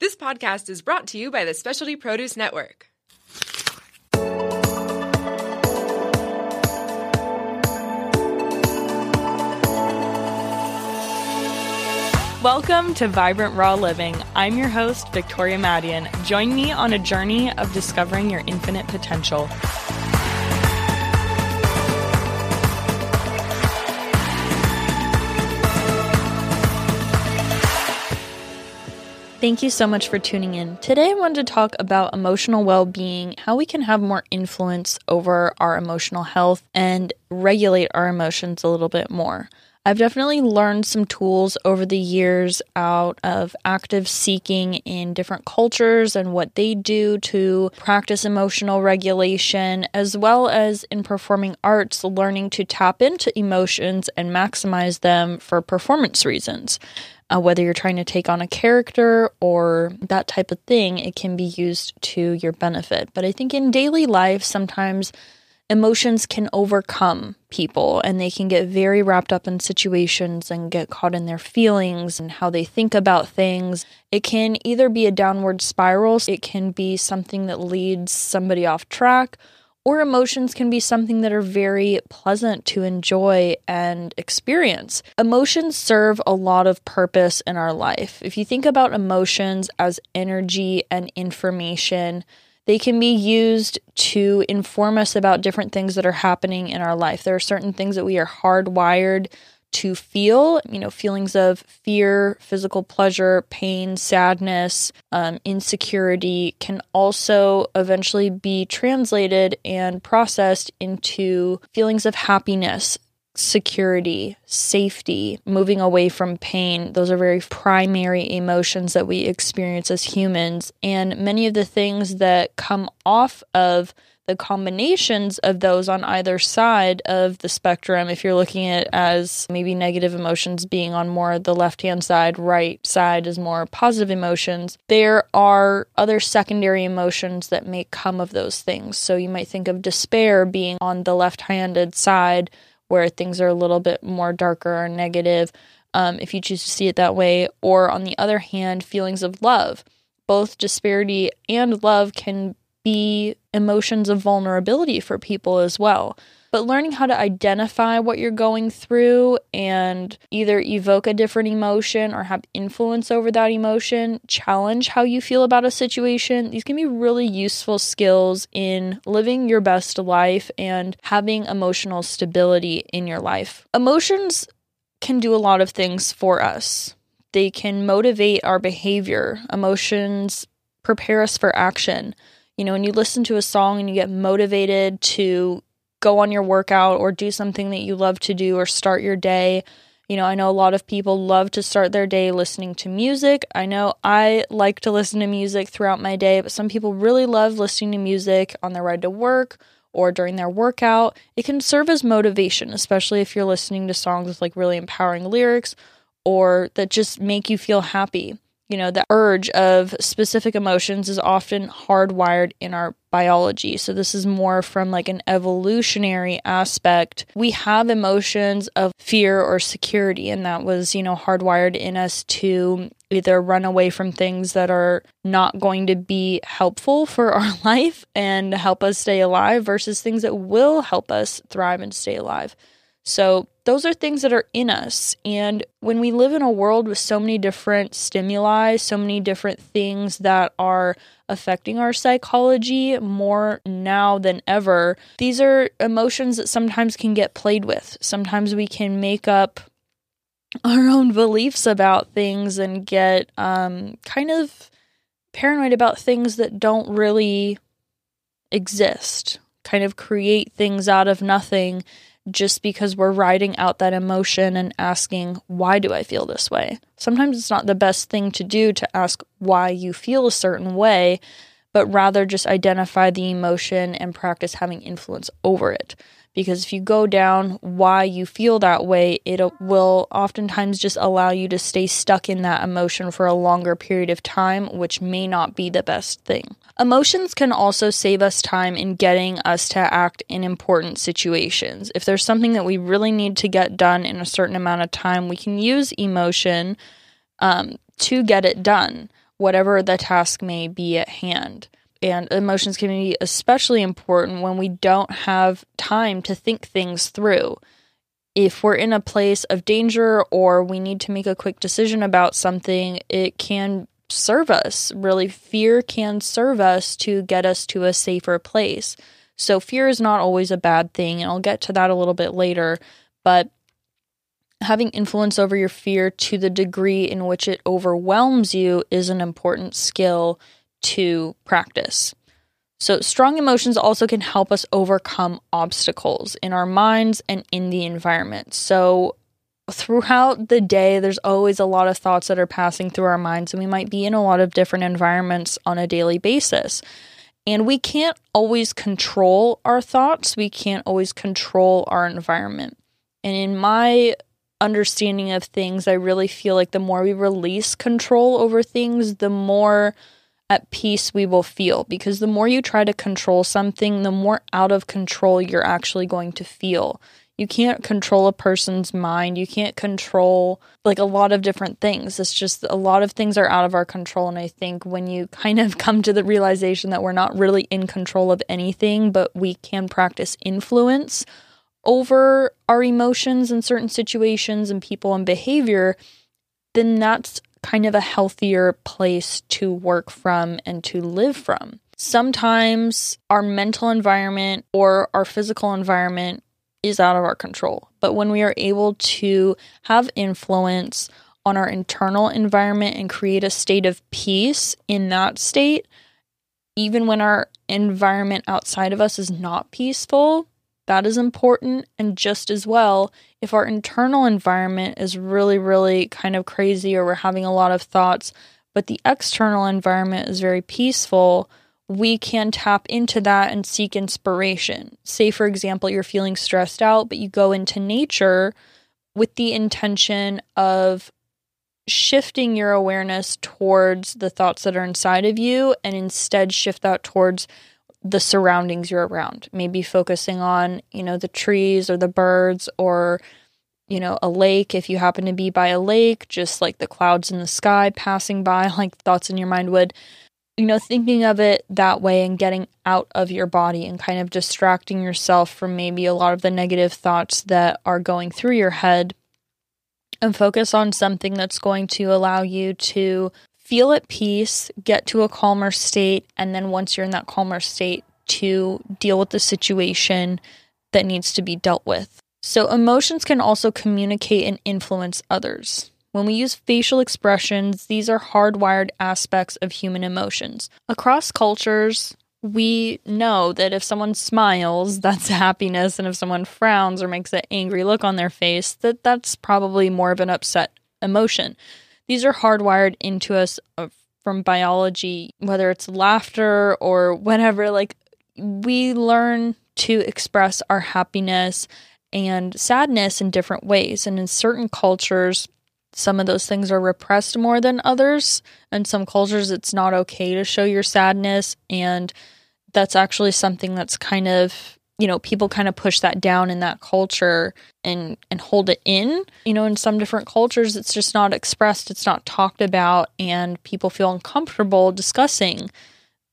This podcast is brought to you by the Specialty Produce Network. Welcome to Vibrant Raw Living. I'm your host, Victoria Madian. Join me on a journey of discovering your infinite potential. Thank you so much for tuning in. Today, I wanted to talk about emotional well being, how we can have more influence over our emotional health and regulate our emotions a little bit more. I've definitely learned some tools over the years out of active seeking in different cultures and what they do to practice emotional regulation, as well as in performing arts, learning to tap into emotions and maximize them for performance reasons uh, whether you're trying to take on a character or that type of thing, it can be used to your benefit. But I think in daily life, sometimes emotions can overcome people and they can get very wrapped up in situations and get caught in their feelings and how they think about things. It can either be a downward spiral, it can be something that leads somebody off track or emotions can be something that are very pleasant to enjoy and experience. Emotions serve a lot of purpose in our life. If you think about emotions as energy and information, they can be used to inform us about different things that are happening in our life. There are certain things that we are hardwired to feel, you know, feelings of fear, physical pleasure, pain, sadness, um, insecurity can also eventually be translated and processed into feelings of happiness, security, safety, moving away from pain. Those are very primary emotions that we experience as humans. And many of the things that come off of the combinations of those on either side of the spectrum, if you're looking at as maybe negative emotions being on more the left hand side, right side is more positive emotions, there are other secondary emotions that may come of those things. So you might think of despair being on the left handed side where things are a little bit more darker or negative, um, if you choose to see it that way, or on the other hand, feelings of love. Both disparity and love can be emotions of vulnerability for people as well. But learning how to identify what you're going through and either evoke a different emotion or have influence over that emotion, challenge how you feel about a situation, these can be really useful skills in living your best life and having emotional stability in your life. Emotions can do a lot of things for us. They can motivate our behavior. Emotions prepare us for action. You know, when you listen to a song and you get motivated to go on your workout or do something that you love to do or start your day. You know, I know a lot of people love to start their day listening to music. I know I like to listen to music throughout my day, but some people really love listening to music on their ride to work or during their workout. It can serve as motivation, especially if you're listening to songs with like really empowering lyrics or that just make you feel happy you know, the urge of specific emotions is often hardwired in our biology. So this is more from like an evolutionary aspect. We have emotions of fear or security and that was, you know, hardwired in us to either run away from things that are not going to be helpful for our life and help us stay alive versus things that will help us thrive and stay alive. So, those are things that are in us. And when we live in a world with so many different stimuli, so many different things that are affecting our psychology more now than ever, these are emotions that sometimes can get played with. Sometimes we can make up our own beliefs about things and get um, kind of paranoid about things that don't really exist, kind of create things out of nothing just because we're riding out that emotion and asking, why do I feel this way? Sometimes it's not the best thing to do to ask why you feel a certain way, but rather just identify the emotion and practice having influence over it because if you go down why you feel that way, it will oftentimes just allow you to stay stuck in that emotion for a longer period of time, which may not be the best thing. Emotions can also save us time in getting us to act in important situations. If there's something that we really need to get done in a certain amount of time, we can use emotion um, to get it done whatever the task may be at hand. And emotions can be especially important when we don't have time to think things through. If we're in a place of danger or we need to make a quick decision about something, it can serve us. Really, fear can serve us to get us to a safer place. So, fear is not always a bad thing, and I'll get to that a little bit later. But having influence over your fear to the degree in which it overwhelms you is an important skill to practice. So, strong emotions also can help us overcome obstacles in our minds and in the environment. So, throughout the day, there's always a lot of thoughts that are passing through our minds, and we might be in a lot of different environments on a daily basis. And we can't always control our thoughts, we can't always control our environment. And in my understanding of things, I really feel like the more we release control over things, the more at peace we will feel. Because the more you try to control something, the more out of control you're actually going to feel. You can't control a person's mind. You can't control like a lot of different things. It's just a lot of things are out of our control. And I think when you kind of come to the realization that we're not really in control of anything, but we can practice influence over our emotions in certain situations and people and behavior, then that's kind of a healthier place to work from and to live from. Sometimes our mental environment or our physical environment is out of our control. But when we are able to have influence on our internal environment and create a state of peace in that state, even when our environment outside of us is not peaceful, that is important. And just as well, if our internal environment is really, really kind of crazy or we're having a lot of thoughts, but the external environment is very peaceful, we can tap into that and seek inspiration. Say, for example, you're feeling stressed out, but you go into nature with the intention of shifting your awareness towards the thoughts that are inside of you and instead shift that towards the surroundings you're around. Maybe focusing on, you know, the trees or the birds or, you know, a lake. If you happen to be by a lake, just like the clouds in the sky passing by, like thoughts in your mind would, you know, thinking of it that way and getting out of your body and kind of distracting yourself from maybe a lot of the negative thoughts that are going through your head and focus on something that's going to allow you to feel at peace, get to a calmer state, and then once you're in that calmer state, to deal with the situation that needs to be dealt with. So, emotions can also communicate and influence others. When we use facial expressions, these are hardwired aspects of human emotions. Across cultures, we know that if someone smiles, that's happiness, and if someone frowns or makes an angry look on their face, that that's probably more of an upset emotion these are hardwired into us uh, from biology, whether it's laughter or whatever. Like, we learn to express our happiness and sadness in different ways. And in certain cultures, some of those things are repressed more than others. In some cultures, it's not okay to show your sadness. And that's actually something that's kind of you know people kind of push that down in that culture and and hold it in. You know in some different cultures it's just not expressed it's not talked about and people feel uncomfortable discussing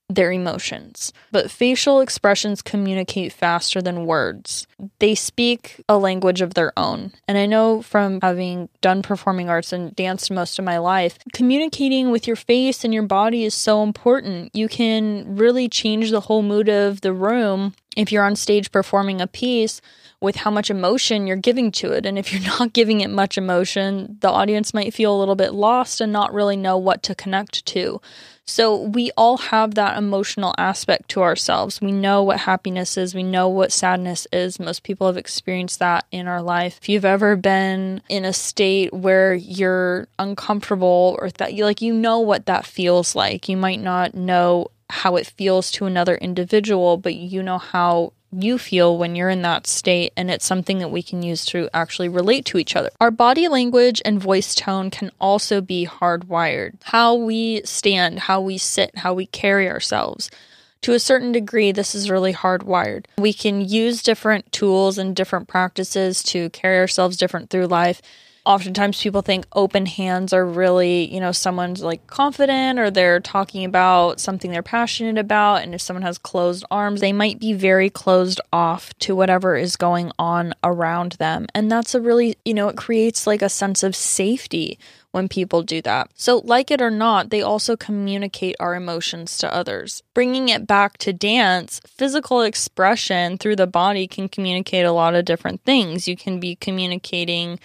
their emotions. But facial expressions communicate faster than words. They speak a language of their own. And I know from having done performing arts and danced most of my life, communicating with your face and your body is so important. You can really change the whole mood of the room if you're on stage performing a piece with how much emotion you're giving to it. And if you're not giving it much emotion, the audience might feel a little bit lost and not really know what to connect to. So we all have that emotional aspect to ourselves. We know what happiness is, we know what sadness is. Most people have experienced that in our life. If you've ever been in a state where you're uncomfortable or that you like you know what that feels like. You might not know how it feels to another individual, but you know how you feel when you're in that state, and it's something that we can use to actually relate to each other. Our body language and voice tone can also be hardwired. How we stand, how we sit, how we carry ourselves. To a certain degree, this is really hardwired. We can use different tools and different practices to carry ourselves different through life. Oftentimes people think open hands are really, you know, someone's like confident or they're talking about something they're passionate about. And if someone has closed arms, they might be very closed off to whatever is going on around them. And that's a really, you know, it creates like a sense of safety when people do that. So, like it or not, they also communicate our emotions to others. Bringing it back to dance, physical expression through the body can communicate a lot of different things. You can be communicating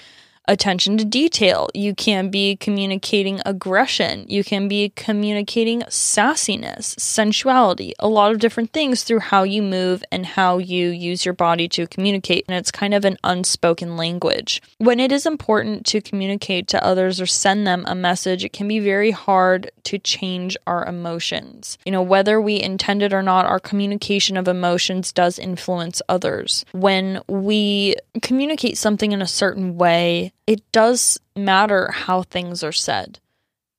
attention to detail. You can be communicating aggression. You can be communicating sassiness, sensuality, a lot of different things through how you move and how you use your body to communicate. And it's kind of an unspoken language. When it is important to communicate to others or send them a message, it can be very hard to change our emotions. You know, whether we intend it or not, our communication of emotions does influence others. When we communicate something in a certain way, it does matter how things are said.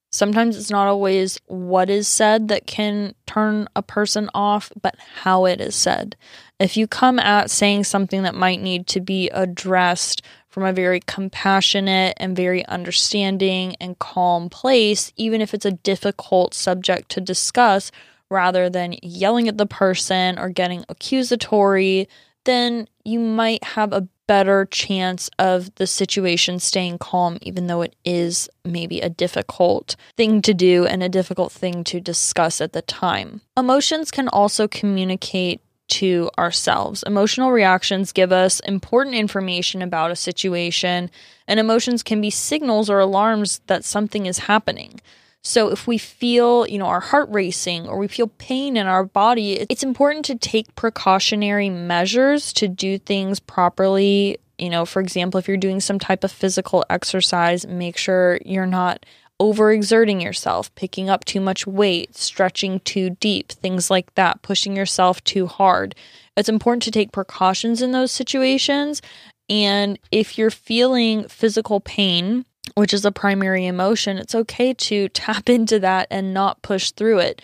Sometimes it's not always what is said that can turn a person off, but how it is said. If you come at saying something that might need to be addressed from a very compassionate and very understanding and calm place, even if it's a difficult subject to discuss, rather than yelling at the person or getting accusatory, then you might have a better chance of the situation staying calm, even though it is maybe a difficult thing to do and a difficult thing to discuss at the time. Emotions can also communicate to ourselves. Emotional reactions give us important information about a situation, and emotions can be signals or alarms that something is happening. So if we feel, you know, our heart racing or we feel pain in our body, it's important to take precautionary measures to do things properly. You know, for example, if you're doing some type of physical exercise, make sure you're not overexerting yourself, picking up too much weight, stretching too deep, things like that, pushing yourself too hard. It's important to take precautions in those situations. And if you're feeling physical pain, which is a primary emotion, it's okay to tap into that and not push through it.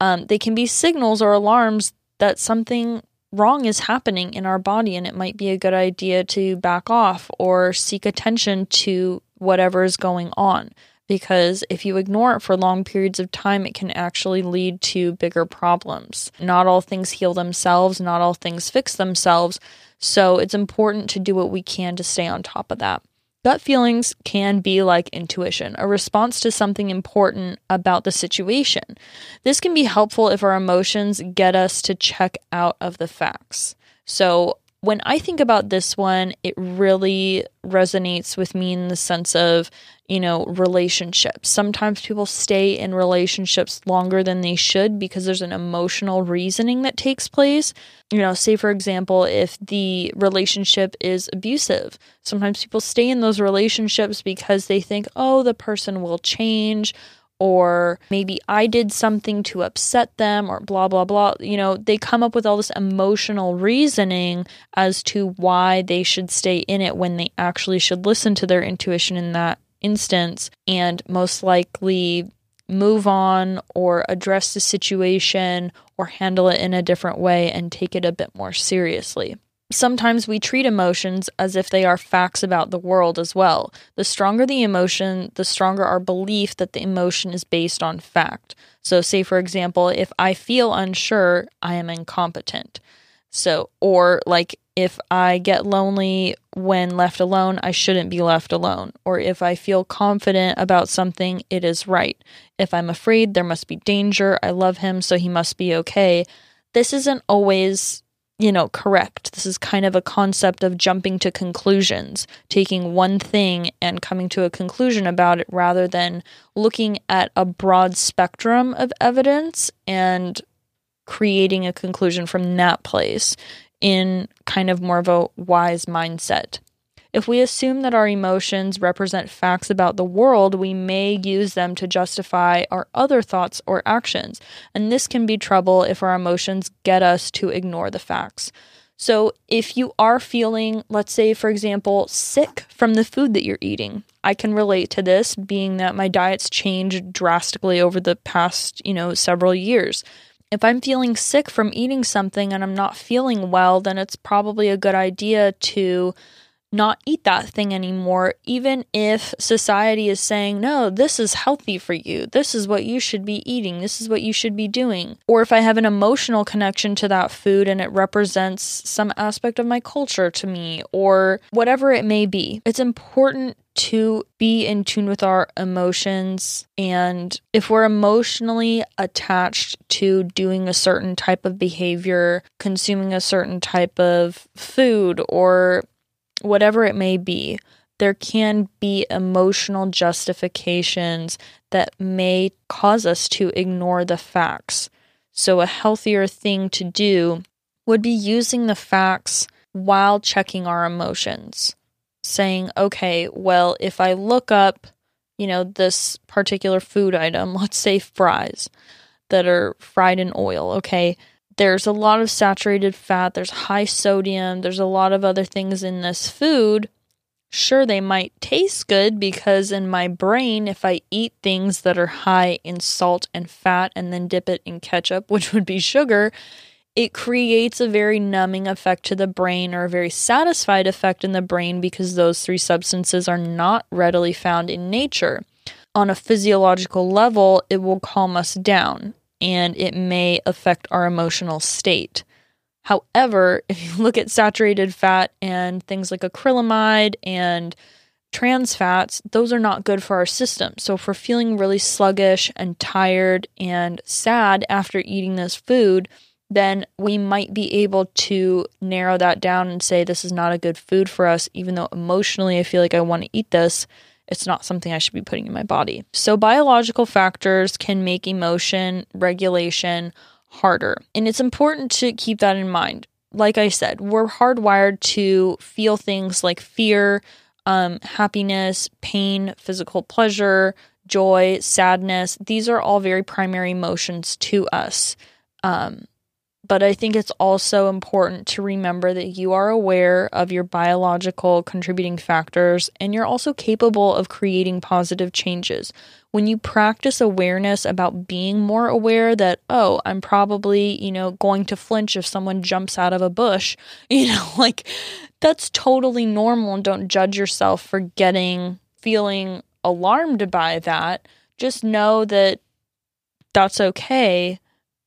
Um, they can be signals or alarms that something wrong is happening in our body, and it might be a good idea to back off or seek attention to whatever is going on. Because if you ignore it for long periods of time, it can actually lead to bigger problems. Not all things heal themselves, not all things fix themselves. So it's important to do what we can to stay on top of that. Gut feelings can be like intuition, a response to something important about the situation. This can be helpful if our emotions get us to check out of the facts. So, when I think about this one, it really resonates with me in the sense of, you know, relationships. Sometimes people stay in relationships longer than they should because there's an emotional reasoning that takes place. You know, say for example, if the relationship is abusive, sometimes people stay in those relationships because they think, oh, the person will change or maybe I did something to upset them, or blah, blah, blah. You know, they come up with all this emotional reasoning as to why they should stay in it when they actually should listen to their intuition in that instance and most likely move on or address the situation or handle it in a different way and take it a bit more seriously. Sometimes we treat emotions as if they are facts about the world as well. The stronger the emotion, the stronger our belief that the emotion is based on fact. So, say for example, if I feel unsure, I am incompetent. So, or like if I get lonely when left alone, I shouldn't be left alone. Or if I feel confident about something, it is right. If I'm afraid, there must be danger. I love him, so he must be okay. This isn't always you know, correct. This is kind of a concept of jumping to conclusions, taking one thing and coming to a conclusion about it rather than looking at a broad spectrum of evidence and creating a conclusion from that place in kind of more of a wise mindset. If we assume that our emotions represent facts about the world, we may use them to justify our other thoughts or actions. And this can be trouble if our emotions get us to ignore the facts. So, if you are feeling, let's say, for example, sick from the food that you're eating, I can relate to this being that my diet's changed drastically over the past, you know, several years. If I'm feeling sick from eating something and I'm not feeling well, then it's probably a good idea to not eat that thing anymore, even if society is saying, no, this is healthy for you. This is what you should be eating. This is what you should be doing. Or if I have an emotional connection to that food and it represents some aspect of my culture to me, or whatever it may be, it's important to be in tune with our emotions. And if we're emotionally attached to doing a certain type of behavior, consuming a certain type of food, or whatever it may be, there can be emotional justifications that may cause us to ignore the facts. So, a healthier thing to do would be using the facts while checking our emotions. Saying, okay, well, if I look up, you know, this particular food item, let's say fries that are fried in oil, okay, there's a lot of saturated fat, there's high sodium, there's a lot of other things in this food. Sure, they might taste good because in my brain, if I eat things that are high in salt and fat and then dip it in ketchup, which would be sugar, it creates a very numbing effect to the brain or a very satisfied effect in the brain because those three substances are not readily found in nature. On a physiological level, it will calm us down and it may affect our emotional state. However, if you look at saturated fat and things like acrylamide and trans fats, those are not good for our system. So, if we're feeling really sluggish and tired and sad after eating this food, then we might be able to narrow that down and say, This is not a good food for us, even though emotionally I feel like I want to eat this. It's not something I should be putting in my body. So, biological factors can make emotion regulation harder. And it's important to keep that in mind. Like I said, we're hardwired to feel things like fear, um, happiness, pain, physical pleasure, joy, sadness. These are all very primary emotions to us. Um, but I think it's also important to remember that you are aware of your biological contributing factors and you're also capable of creating positive changes. When you practice awareness about being more aware that, oh, I'm probably, you know, going to flinch if someone jumps out of a bush, you know, like that's totally normal and don't judge yourself for getting feeling alarmed by that. Just know that that's okay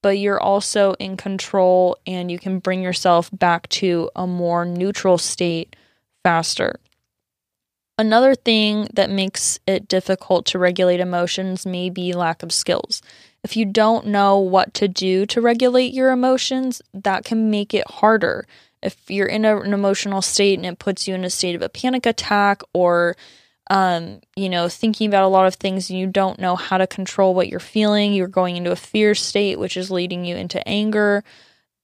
but you're also in control and you can bring yourself back to a more neutral state faster. Another thing that makes it difficult to regulate emotions may be lack of skills. If you don't know what to do to regulate your emotions, that can make it harder. If you're in a, an emotional state and it puts you in a state of a panic attack or um, you know, thinking about a lot of things you don't know how to control what you're feeling, you're going into a fear state, which is leading you into anger,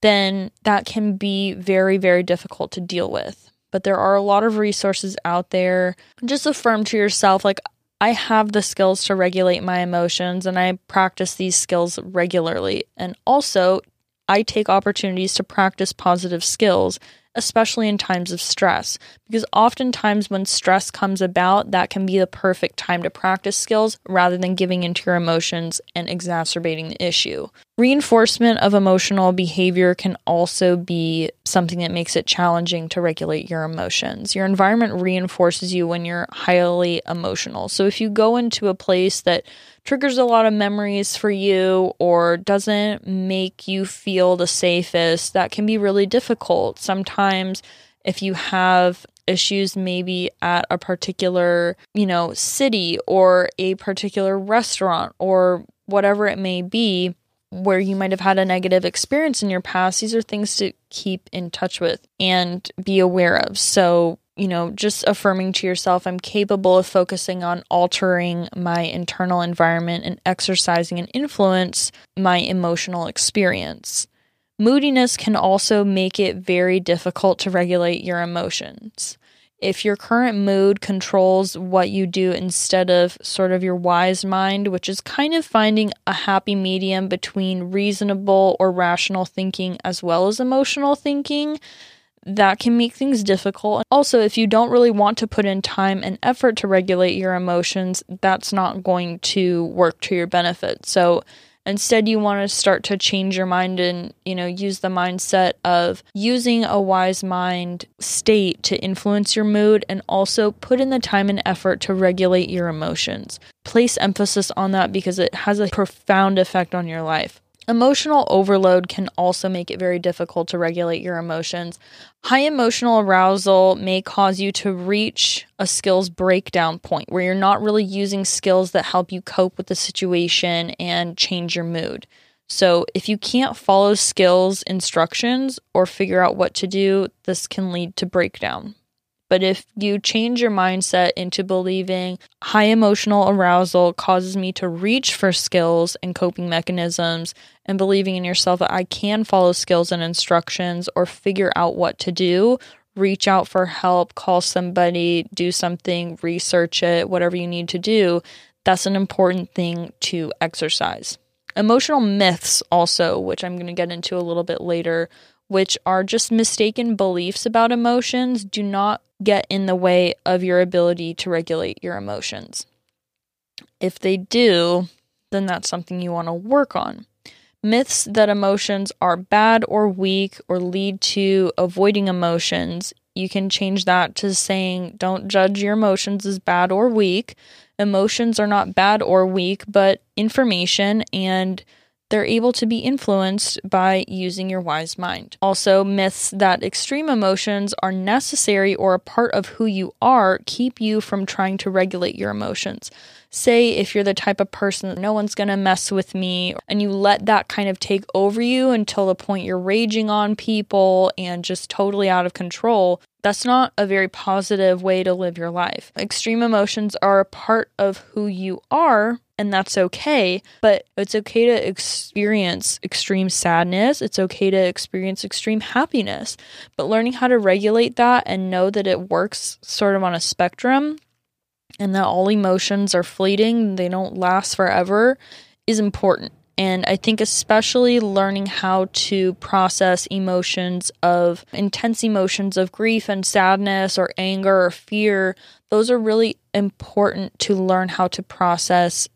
then that can be very, very difficult to deal with. But there are a lot of resources out there. Just affirm to yourself, like, I have the skills to regulate my emotions and I practice these skills regularly. And also, I take opportunities to practice positive skills especially in times of stress, because oftentimes when stress comes about, that can be the perfect time to practice skills rather than giving into your emotions and exacerbating the issue. Reinforcement of emotional behavior can also be something that makes it challenging to regulate your emotions. Your environment reinforces you when you're highly emotional. So if you go into a place that triggers a lot of memories for you or doesn't make you feel the safest, that can be really difficult. Sometimes, if you have issues maybe at a particular, you know, city or a particular restaurant or whatever it may be, where you might have had a negative experience in your past, these are things to keep in touch with and be aware of. So, you know, just affirming to yourself, I'm capable of focusing on altering my internal environment and exercising an influence my emotional experience. Moodiness can also make it very difficult to regulate your emotions. If your current mood controls what you do instead of sort of your wise mind, which is kind of finding a happy medium between reasonable or rational thinking as well as emotional thinking, that can make things difficult. Also, if you don't really want to put in time and effort to regulate your emotions, that's not going to work to your benefit. So, Instead, you want to start to change your mind and, you know, use the mindset of using a wise mind state to influence your mood and also put in the time and effort to regulate your emotions. Place emphasis on that because it has a profound effect on your life. Emotional overload can also make it very difficult to regulate your emotions. High emotional arousal may cause you to reach a skills breakdown point where you're not really using skills that help you cope with the situation and change your mood. So, if you can't follow skills instructions or figure out what to do, this can lead to breakdown. But if you change your mindset into believing high emotional arousal causes me to reach for skills and coping mechanisms, and believing in yourself that I can follow skills and instructions or figure out what to do, reach out for help, call somebody, do something, research it, whatever you need to do, that's an important thing to exercise. Emotional myths, also, which I'm going to get into a little bit later, which are just mistaken beliefs about emotions, do not get in the way of your ability to regulate your emotions. If they do, then that's something you want to work on. Myths that emotions are bad or weak or lead to avoiding emotions, you can change that to saying don't judge your emotions as bad or weak. Emotions are not bad or weak, but information and they're able to be influenced by using your wise mind. Also, myths that extreme emotions are necessary or a part of who you are keep you from trying to regulate your emotions. Say, if you're the type of person that no one's gonna mess with me, and you let that kind of take over you until the point you're raging on people and just totally out of control, that's not a very positive way to live your life. Extreme emotions are a part of who you are, and that's okay. But it's okay to experience extreme sadness. It's okay to experience extreme happiness. But learning how to regulate that and know that it works sort of on a spectrum and that all emotions are fleeting, they don't last forever, is important. And I think, especially learning how to process emotions of intense emotions of grief and sadness or anger or fear, those are really important to learn how to process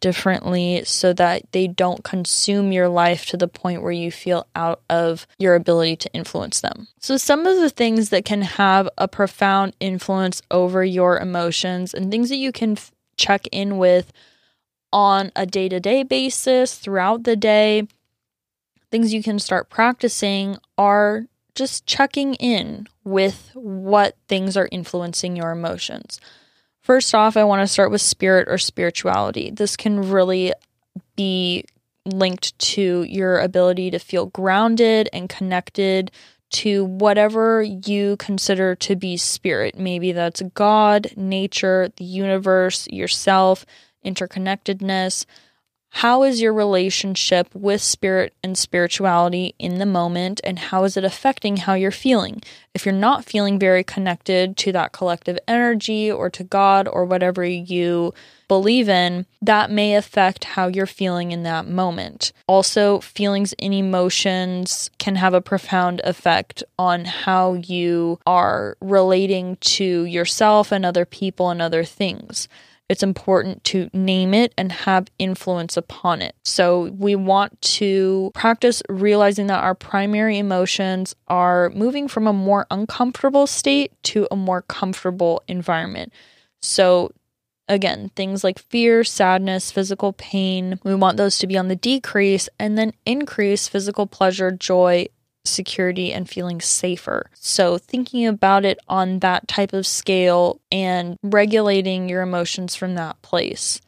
differently so that they don't consume your life to the point where you feel out of your ability to influence them. So, some of the things that can have a profound influence over your emotions and things that you can f- check in with on a day to day basis throughout the day, things you can start practicing are just checking in with what things are influencing your emotions. First off, I want to start with spirit or spirituality. This can really be linked to your ability to feel grounded and connected to whatever you consider to be spirit. Maybe that's God, nature, the universe, yourself interconnectedness. How is your relationship with spirit and spirituality in the moment, and how is it affecting how you're feeling? If you're not feeling very connected to that collective energy or to God or whatever you believe in, that may affect how you're feeling in that moment. Also, feelings and emotions can have a profound effect on how you are relating to yourself and other people and other things it's important to name it and have influence upon it. So we want to practice realizing that our primary emotions are moving from a more uncomfortable state to a more comfortable environment. So again, things like fear, sadness, physical pain, we want those to be on the decrease and then increase physical pleasure, joy, security and feeling safer. So, thinking about it on that type of scale and regulating your emotions from that place.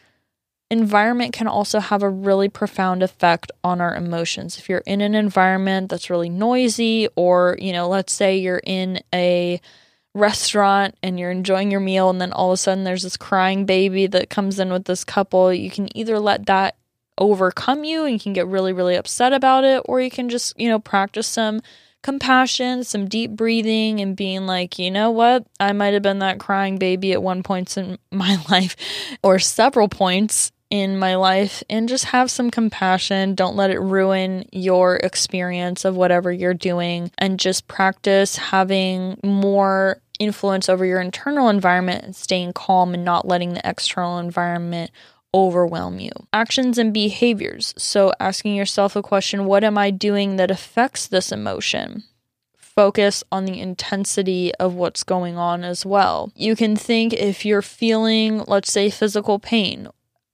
Environment can also have a really profound effect on our emotions. If you're in an environment that's really noisy, or, you know, let's say you're in a restaurant and you're enjoying your meal, and then all of a sudden there's this crying baby that comes in with this couple, you can either let that overcome you and you can get really, really upset about it, or you can just, you know, practice some compassion, some deep breathing, and being like, you know what, I might have been that crying baby at one point in my life or several points in my life, and just have some compassion. Don't let it ruin your experience of whatever you're doing, and just practice having more influence over your internal environment and staying calm and not letting the external environment overwhelm you. Actions and behaviors. So, asking yourself a question what am I doing that affects this emotion? Focus on the intensity of what's going on as well. You can think if you're feeling, let's say, physical pain,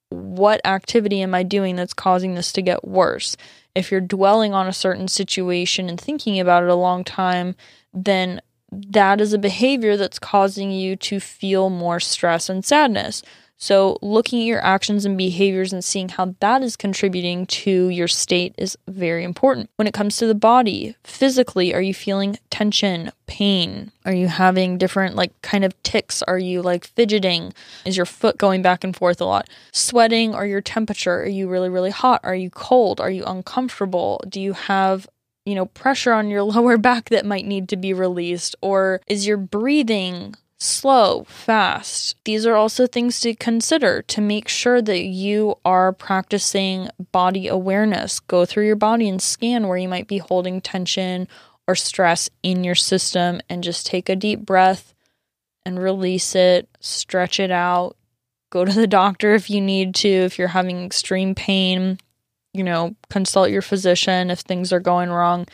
what activity am I doing that's causing this to get worse? If you're dwelling on a certain situation and thinking about it a long time, then that is a behavior that's causing you to feel more stress and sadness. So, looking at your actions and behaviors and seeing how that is contributing to your state is very important. When it comes to the body, physically, are you feeling tension, pain? Are you having different, like, kind of ticks? Are you like fidgeting? Is your foot going back and forth a lot? Sweating or your temperature? Are you really, really hot? Are you cold? Are you uncomfortable? Do you have you know, pressure on your lower back that might need to be released? Or is your breathing slow, fast. These are also things to consider to make sure that you are practicing body awareness. Go through your body and scan where you might be holding tension or stress in your system and just take a deep breath and release it, stretch it out. Go to the doctor if you need to, if you're having extreme pain, you know, consult your physician if things are going wrong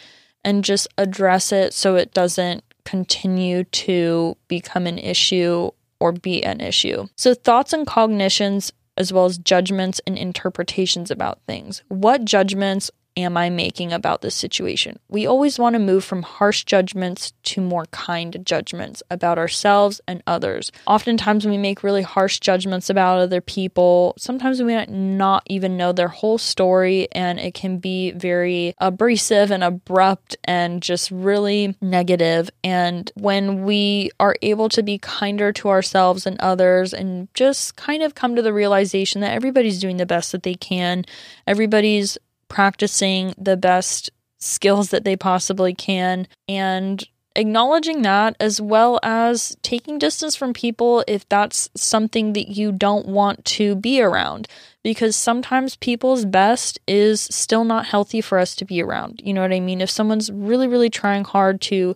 and just address it so it doesn't continue to become an issue or be an issue. So, thoughts and cognitions, as well as judgments and interpretations about things. What judgments am I making about this situation? We always want to move from harsh judgments to more kind judgments about ourselves and others. Oftentimes, when we make really harsh judgments about other people. Sometimes we might not even know their whole story, and it can be very abrasive and abrupt and just really negative. And when we are able to be kinder to ourselves and others and just kind of come to the realization that everybody's doing the best that they can, everybody's practicing the best skills that they possibly can and acknowledging that as well as taking distance from people if that's something that you don't want to be around because sometimes people's best is still not healthy for us to be around. You know what I mean? If someone's really really trying hard to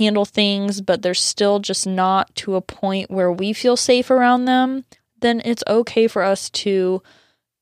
handle things but they're still just not to a point where we feel safe around them, then it's okay for us to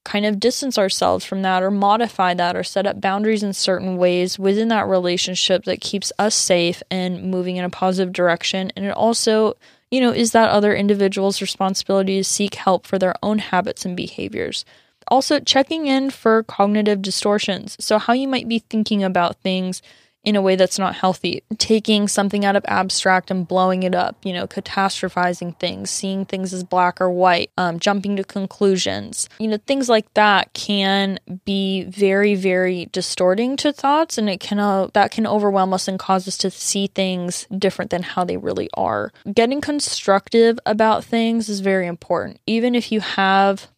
kind of distance ourselves from that or modify that or set up boundaries in certain ways within that relationship that keeps us safe and moving in a positive direction. And it also, you know, is that other individual's responsibility to seek help for their own habits and behaviors. Also, checking in for cognitive distortions. So, how you might be thinking about things in a way that's not healthy. Taking something out of abstract and blowing it up, you know, catastrophizing things, seeing things as black or white, um, jumping to conclusions, you know, things like that can be very, very distorting to thoughts, and it can uh, that can overwhelm us and cause us to see things different than how they really are. Getting constructive about things is very important, even if you have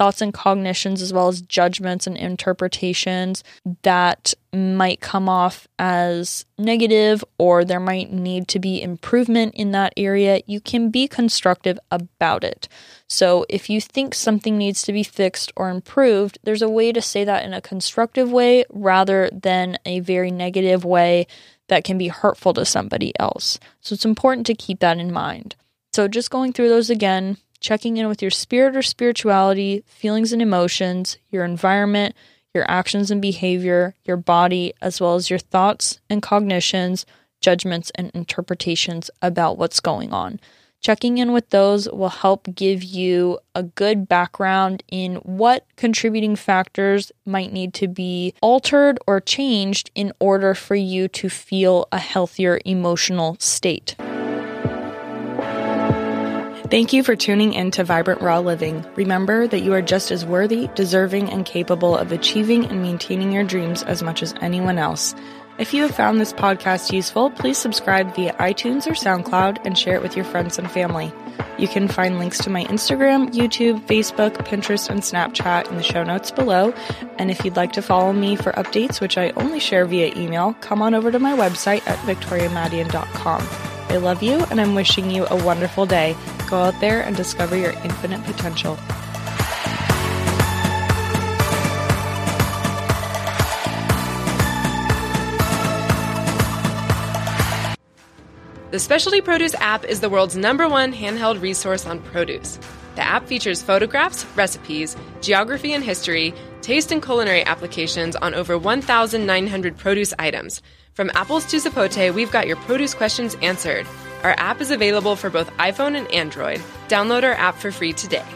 thoughts and cognitions as well as judgments and interpretations that might come off as negative or there might need to be improvement in that area, you can be constructive about it. So, if you think something needs to be fixed or improved, there's a way to say that in a constructive way rather than a very negative way that can be hurtful to somebody else. So, it's important to keep that in mind. So, just going through those again checking in with your spirit or spirituality, feelings and emotions, your environment, your actions and behavior, your body, as well as your thoughts and cognitions, judgments, and interpretations about what's going on. Checking in with those will help give you a good background in what contributing factors might need to be altered or changed in order for you to feel a healthier emotional state. Thank you for tuning in to Vibrant Raw Living. Remember that you are just as worthy, deserving, and capable of achieving and maintaining your dreams as much as anyone else. If you have found this podcast useful, please subscribe via iTunes or SoundCloud and share it with your friends and family. You can find links to my Instagram, YouTube, Facebook, Pinterest, and Snapchat in the show notes below. And if you'd like to follow me for updates, which I only share via email, come on over to my website at victoriamadian.com. I love you and I'm wishing you a wonderful day. Go out there and discover your infinite potential. The Specialty Produce app is the world's number one handheld resource on produce. The app features photographs, recipes, geography and history, taste and culinary applications on over 1,900 produce items. From apples to zapote, we've got your produce questions answered. Our app is available for both iPhone and Android. Download our app for free today.